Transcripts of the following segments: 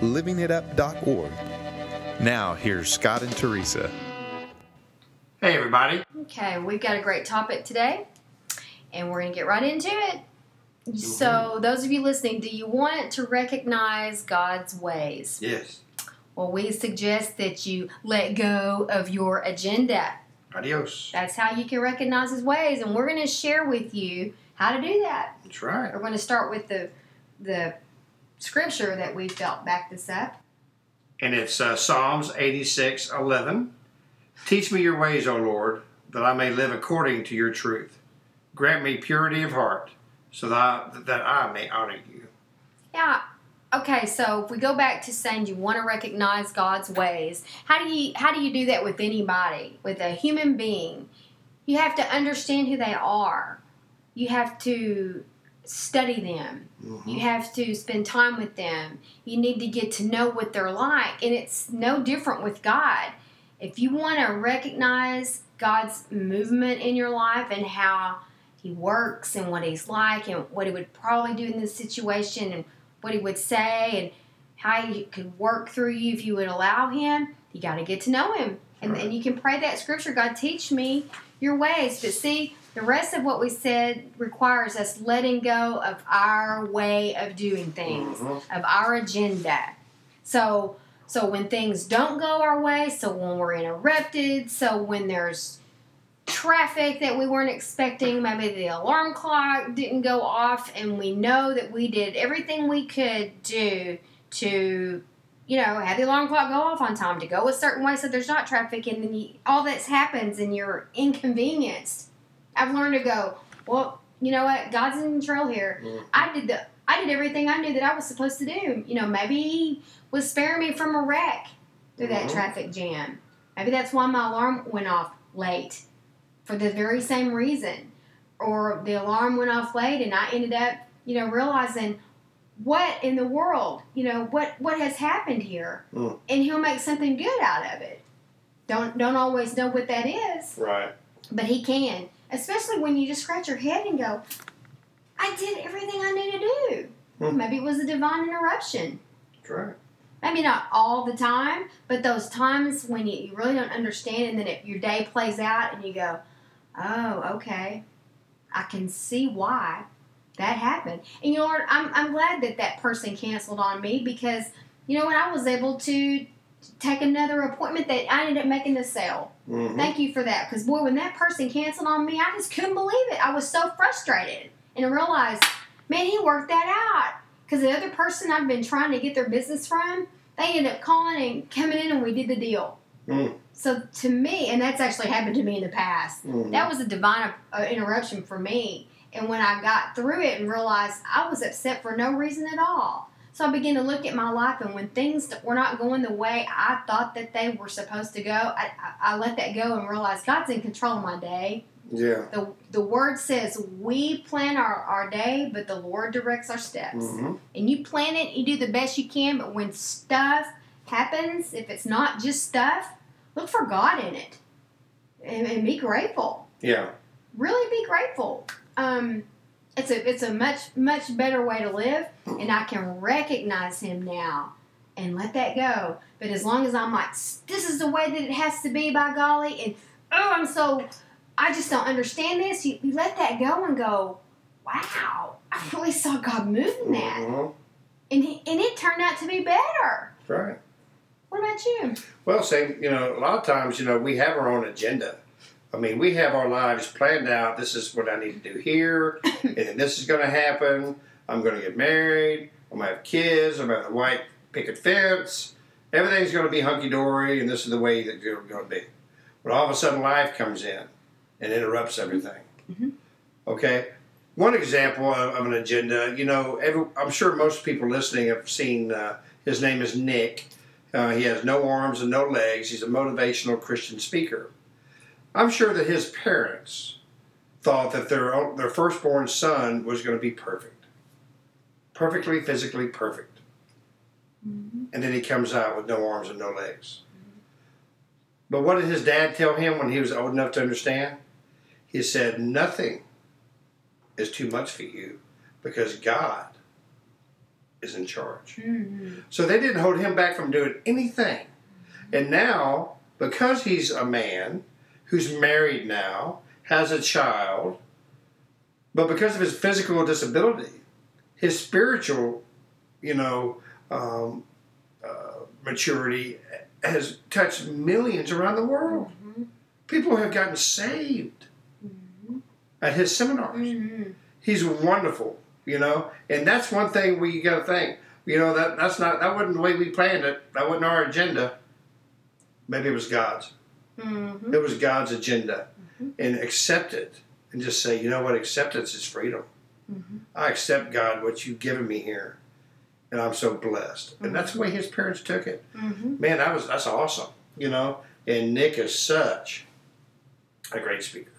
livingitup.org. Now, here's Scott and Teresa. Hey, everybody. Okay, we've got a great topic today, and we're going to get right into it. Mm-hmm. So, those of you listening, do you want to recognize God's ways? Yes. Well, we suggest that you let go of your agenda. Adios. That's how you can recognize His ways, and we're going to share with you how to do that. That's right. We're going to start with the the scripture that we felt back this up. And it's uh, Psalms 86 11. Teach me your ways, O Lord, that I may live according to your truth. Grant me purity of heart, so that I, that I may honor you. Yeah. Okay, so if we go back to saying you want to recognize God's ways, how do you how do you do that with anybody, with a human being? You have to understand who they are. You have to study them. You mm-hmm. have to spend time with them. You need to get to know what they're like, and it's no different with God. If you want to recognize God's movement in your life and how he works and what he's like and what he would probably do in this situation and what he would say and how he could work through you if you would allow him, you got to get to know him. And, Right. and you can pray that scripture God, teach me your ways. But see, the rest of what we said requires us letting go of our way of doing things, Mhm. of our agenda. So, so when things don't go our way, so when we're interrupted, so when there's traffic that we weren't expecting, maybe the alarm clock didn't go off, and we know that we did everything we could do to, you know, have the alarm clock go off on time, to go a certain way so there's not traffic, and then you, all this happens and you're inconvenienced. I've learned to go, well, you know what? God's in control here. Mhm. I did the I did everything I knew that I was supposed to do. You know, maybe he was sparing me from a wreck through that Mhm. traffic jam. Maybe that's why my alarm went off late for the very same reason. Or the alarm went off late and I ended up, you know, realizing what in the world, you know, what what has happened here. Mm. And he'll make something good out of it. Don't don't always know what that is, Right. but he can. Especially when you just scratch your head and go, I did everything I knew to do. Hmm. Maybe it was a divine interruption. That's right. Maybe not all the time, but those times when you, you really don't understand and then it, your day plays out and you go, oh, okay, I can see why that happened. And you know what? I'm, I'm glad that that person canceled on me because, you know what? I was able to take another appointment that I ended up making the sale. Mhm. Thank you for that. Because, boy, when that person canceled on me, I just couldn't believe it. I was so frustrated. And I realized, man, he worked that out. Because the other person I've been trying to get their business from, they ended up calling and coming in and we did the deal. Mm. So to me, and that's actually happened to me in the past, Mhm. that was a divine uh, interruption for me. And when I got through it and realized I was upset for no reason at all. So I began to look at my life, and when things were not going the way I thought that they were supposed to go, I, I, I let that go and realized God's in control of my day. Yeah. The, the word says we plan our, our day, but the Lord directs our steps. Mm-hmm. And you plan it, you do the best you can, but when stuff happens, if it's not just stuff, look for God in it and, and be grateful. Yeah. Really be grateful. Um, it's a it's a much much better way to live, and I can recognize Him now and let that go. But as long as I'm like, this is the way that it has to be, by golly, and oh, I'm so I just don't understand this. You, you let that go and go, wow, I really saw God moving in that Mhm. and it, and it turned out to be better. That's right. What about you? Well, same, you know, a lot of times, you know, we have our own agenda. I mean, we have our lives planned out. This is what I need to do here, and then this is going to happen. I'm going to get married. I'm going to have kids. I'm going to have a white picket fence. Everything's going to be hunky dory, and this is the way that it's going to be. But all of a sudden, life comes in and interrupts everything. Mhm. Okay? One example of, of an agenda, you know, every, I'm sure most people listening have seen, uh, his name is Nick. Uh, he has no arms and no legs. He's a motivational Christian speaker. I'm sure that his parents thought that their their firstborn son was going to be perfect, perfectly physically perfect, Mm-hmm. and then he comes out with no arms and no legs. But what did his dad tell him when he was old enough to understand? He said, "Nothing is too much for you, because God is in charge." Mm-hmm. So they didn't hold him back from doing anything. And now, because he's a man who's married now, has a child, but because of his physical disability, his spiritual, you know, um, uh, maturity has touched millions around the world. Mm-hmm. People have gotten saved at his seminars Mm-hmm. he's wonderful, you know. And that's one thing we got to think. You know that that's not that wasn't the way we planned it. That wasn't our agenda. Maybe it was God's. Mm-hmm. It was God's agenda, and accept it, and just say, you know what? Acceptance is freedom. Mm-hmm. I accept God what you've given me here, and I'm so blessed. And that's the way his parents took it. Mm-hmm. Man, that was that's awesome, you know. And Nick is such a great speaker.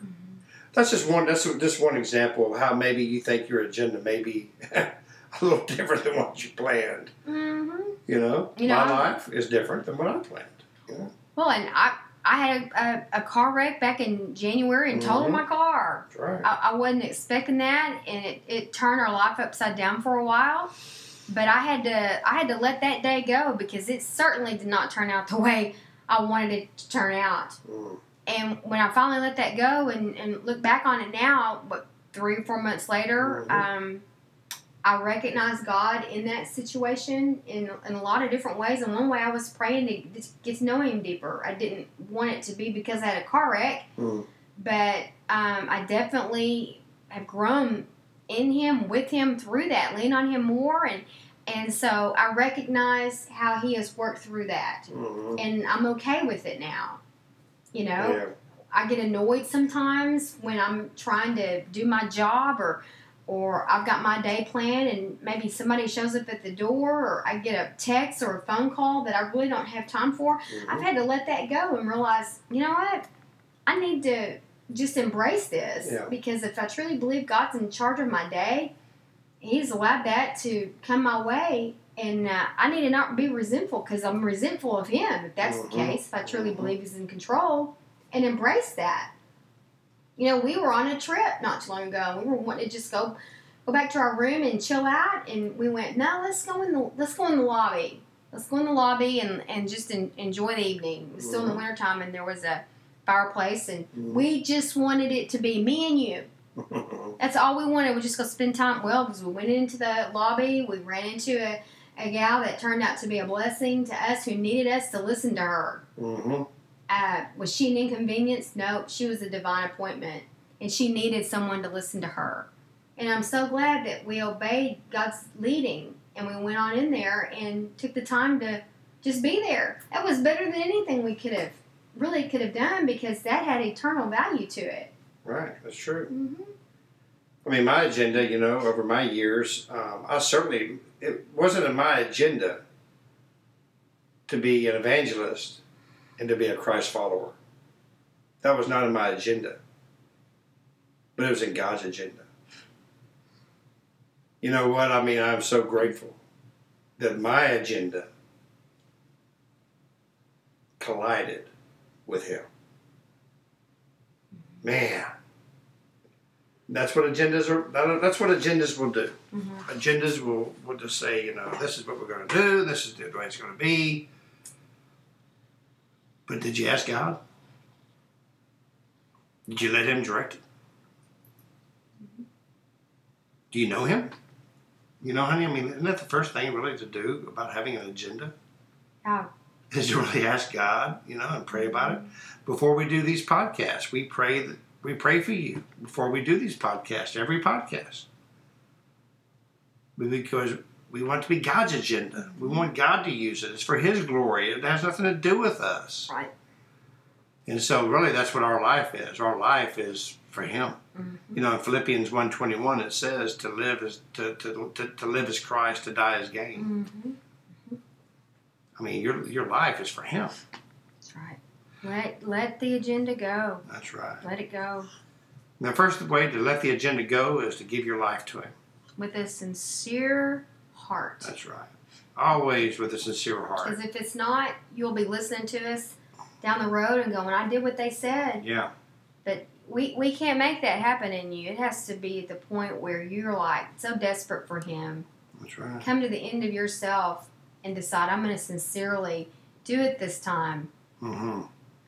That's just one. That's just one example of how maybe you think your agenda may be a little different than what you planned. Mm-hmm. You know, You know, my life is different than what I planned. You know? Well, and I I had a, a, a car wreck back in January and totaled Mhm. my car. Right. I, I wasn't expecting that, and it, it turned our life upside down for a while. But I had to I had to let that day go because it certainly did not turn out the way I wanted it to turn out. Mm. And when I finally let that go and, and look back on it now, what three or four months later, Mhm. um, I recognize God in that situation in, in a lot of different ways. And one way I was praying to get to know Him deeper. I didn't want it to be because I had a car wreck, Mm. but um, I definitely have grown in Him, with Him through that, lean on Him more, and and so I recognize how He has worked through that, Mhm. and I'm okay with it now. You know, Yeah. I get annoyed sometimes when I'm trying to do my job or or I've got my day plan and maybe somebody shows up at the door or I get a text or a phone call that I really don't have time for. I've Mhm. had to let that go and realize, you know what? I need to just embrace this Yeah. because if I truly believe God's in charge of my day, He's allowed that to come my way. And uh, I need to not be resentful because I'm resentful of him. If that's Mhm. the case, if I truly Mhm. believe he's in control, and embrace that. You know, we were on a trip not too long ago. We were wanting to just go go back to our room and chill out, and we went, no, let's go in the let's go in the lobby. Let's go in the lobby and, and just en- enjoy the evening. It was still in the Mhm. wintertime, and there was a fireplace, and Mhm. we just wanted it to be me and you. That's all we wanted. We just go spend time. Well, because we went into the lobby, we ran into a, a gal that turned out to be a blessing to us who needed us to listen to her. Mhm. Uh, was she an inconvenience? No, she was a divine appointment, and she needed someone to listen to her. And I'm so glad that we obeyed God's leading, and we went on in there and took the time to just be there. That was better than anything we could have really could have done because that had eternal value to it. Right. That's true. Mm-hmm. I mean, my agenda, you know, over my years, um, I certainly, it wasn't in my agenda to be an evangelist and to be a Christ follower. That was not in my agenda. But it was in God's agenda. You know what? I mean, I'm so grateful that my agenda collided with Him. Man. That's what agendas are. That's what agendas will do. Mm-hmm. Agendas will, will just say, you know, this is what we're going to do. This is the way it's going to be. But did you ask God? Did you let Him direct it? Do you know Him? You know, honey. I mean, isn't that the first thing really to do about having an agenda? Oh. Is to really ask God, you know, and pray about it. Mm-hmm. Before we do these podcasts, we pray that we pray for you before we do these podcasts. Every podcast, because we want to be God's agenda. We want God to use it. It's for His glory. It has nothing to do with us. Right. And so, really, that's what our life is. Our life is for Him. Mm-hmm. You know, in Philippians one twenty one, it says to live is to, to, to, to live as Christ, to die as gain. Mm-hmm. I mean, your your life is for Him. That's right. Let let the agenda go. That's right. Let it go The first way to let the agenda go is to give your life to Him. with a sincere heart. That's right. Always with a sincere heart. Because if it's not, you'll be listening to us down the road and going, "I did what they said." Yeah. But we we can't make that happen in you. It has to be at the point where you're like so desperate for Him. That's right. Come to the end of yourself and decide, "I'm going to sincerely do it this time," Mm-hmm.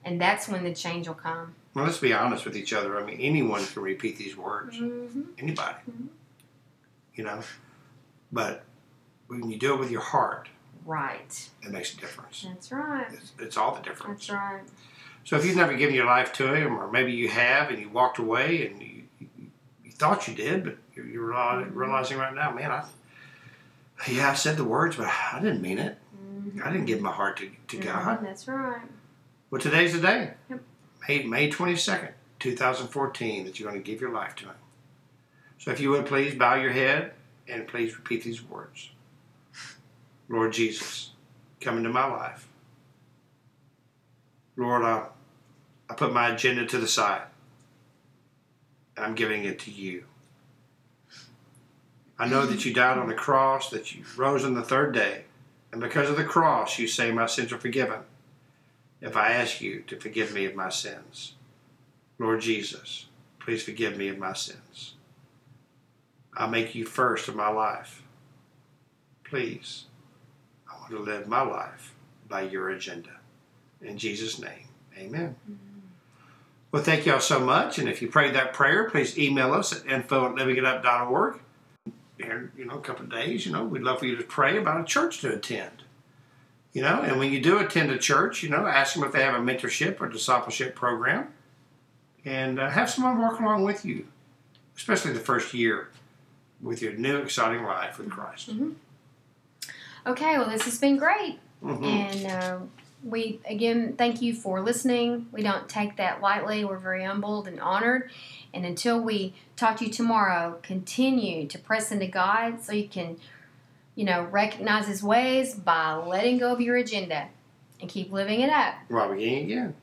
and that's when the change will come. Well, let's be honest with each other. I mean, anyone can repeat these words. Mm-hmm. Anybody. Mm-hmm. You know? But when you do it with your heart, Right. it makes a difference. That's right. It's, it's all the difference. That's right. So if you've never given your life to Him, or maybe you have and you walked away and you, you, thought you did, but you're, you're realizing right now, man, I, yeah, I said the words, but I didn't mean it. Mhm. I didn't give my heart to, to God. Mhm, That's right. Well, today's the day. Yep. May, May 22nd, 2014, that you're going to give your life to Him. So if you would please bow your head and please repeat these words Lord Jesus, come into my life. Lord, I, I put my agenda to the side. I'm giving it to you. I know that you died on the cross, that you rose on the third day, and because of the cross, you say my sins are forgiven if I ask you to forgive me of my sins. Lord Jesus, please forgive me of my sins. I'll make you first in my life. Please, To live my life by your agenda. In Jesus' name, amen. Well, thank y'all so much. And if you prayed that prayer, please email us at info at livingitup.org. And, you know, a couple of days, you know, we'd love for you to pray about a church to attend. You know, and when you do attend a church, you know, ask them if they have a mentorship or discipleship program, and uh, have someone walk along with you, especially the first year with your new exciting life with Christ. Okay, well, this has been great. Mhm. And uh, we, again, thank you for listening. We don't take that lightly. We're very humbled and honored. And until we talk to you tomorrow, continue to press into God so you can, you know, recognize His ways by letting go of your agenda and keep living it up. Beginning again.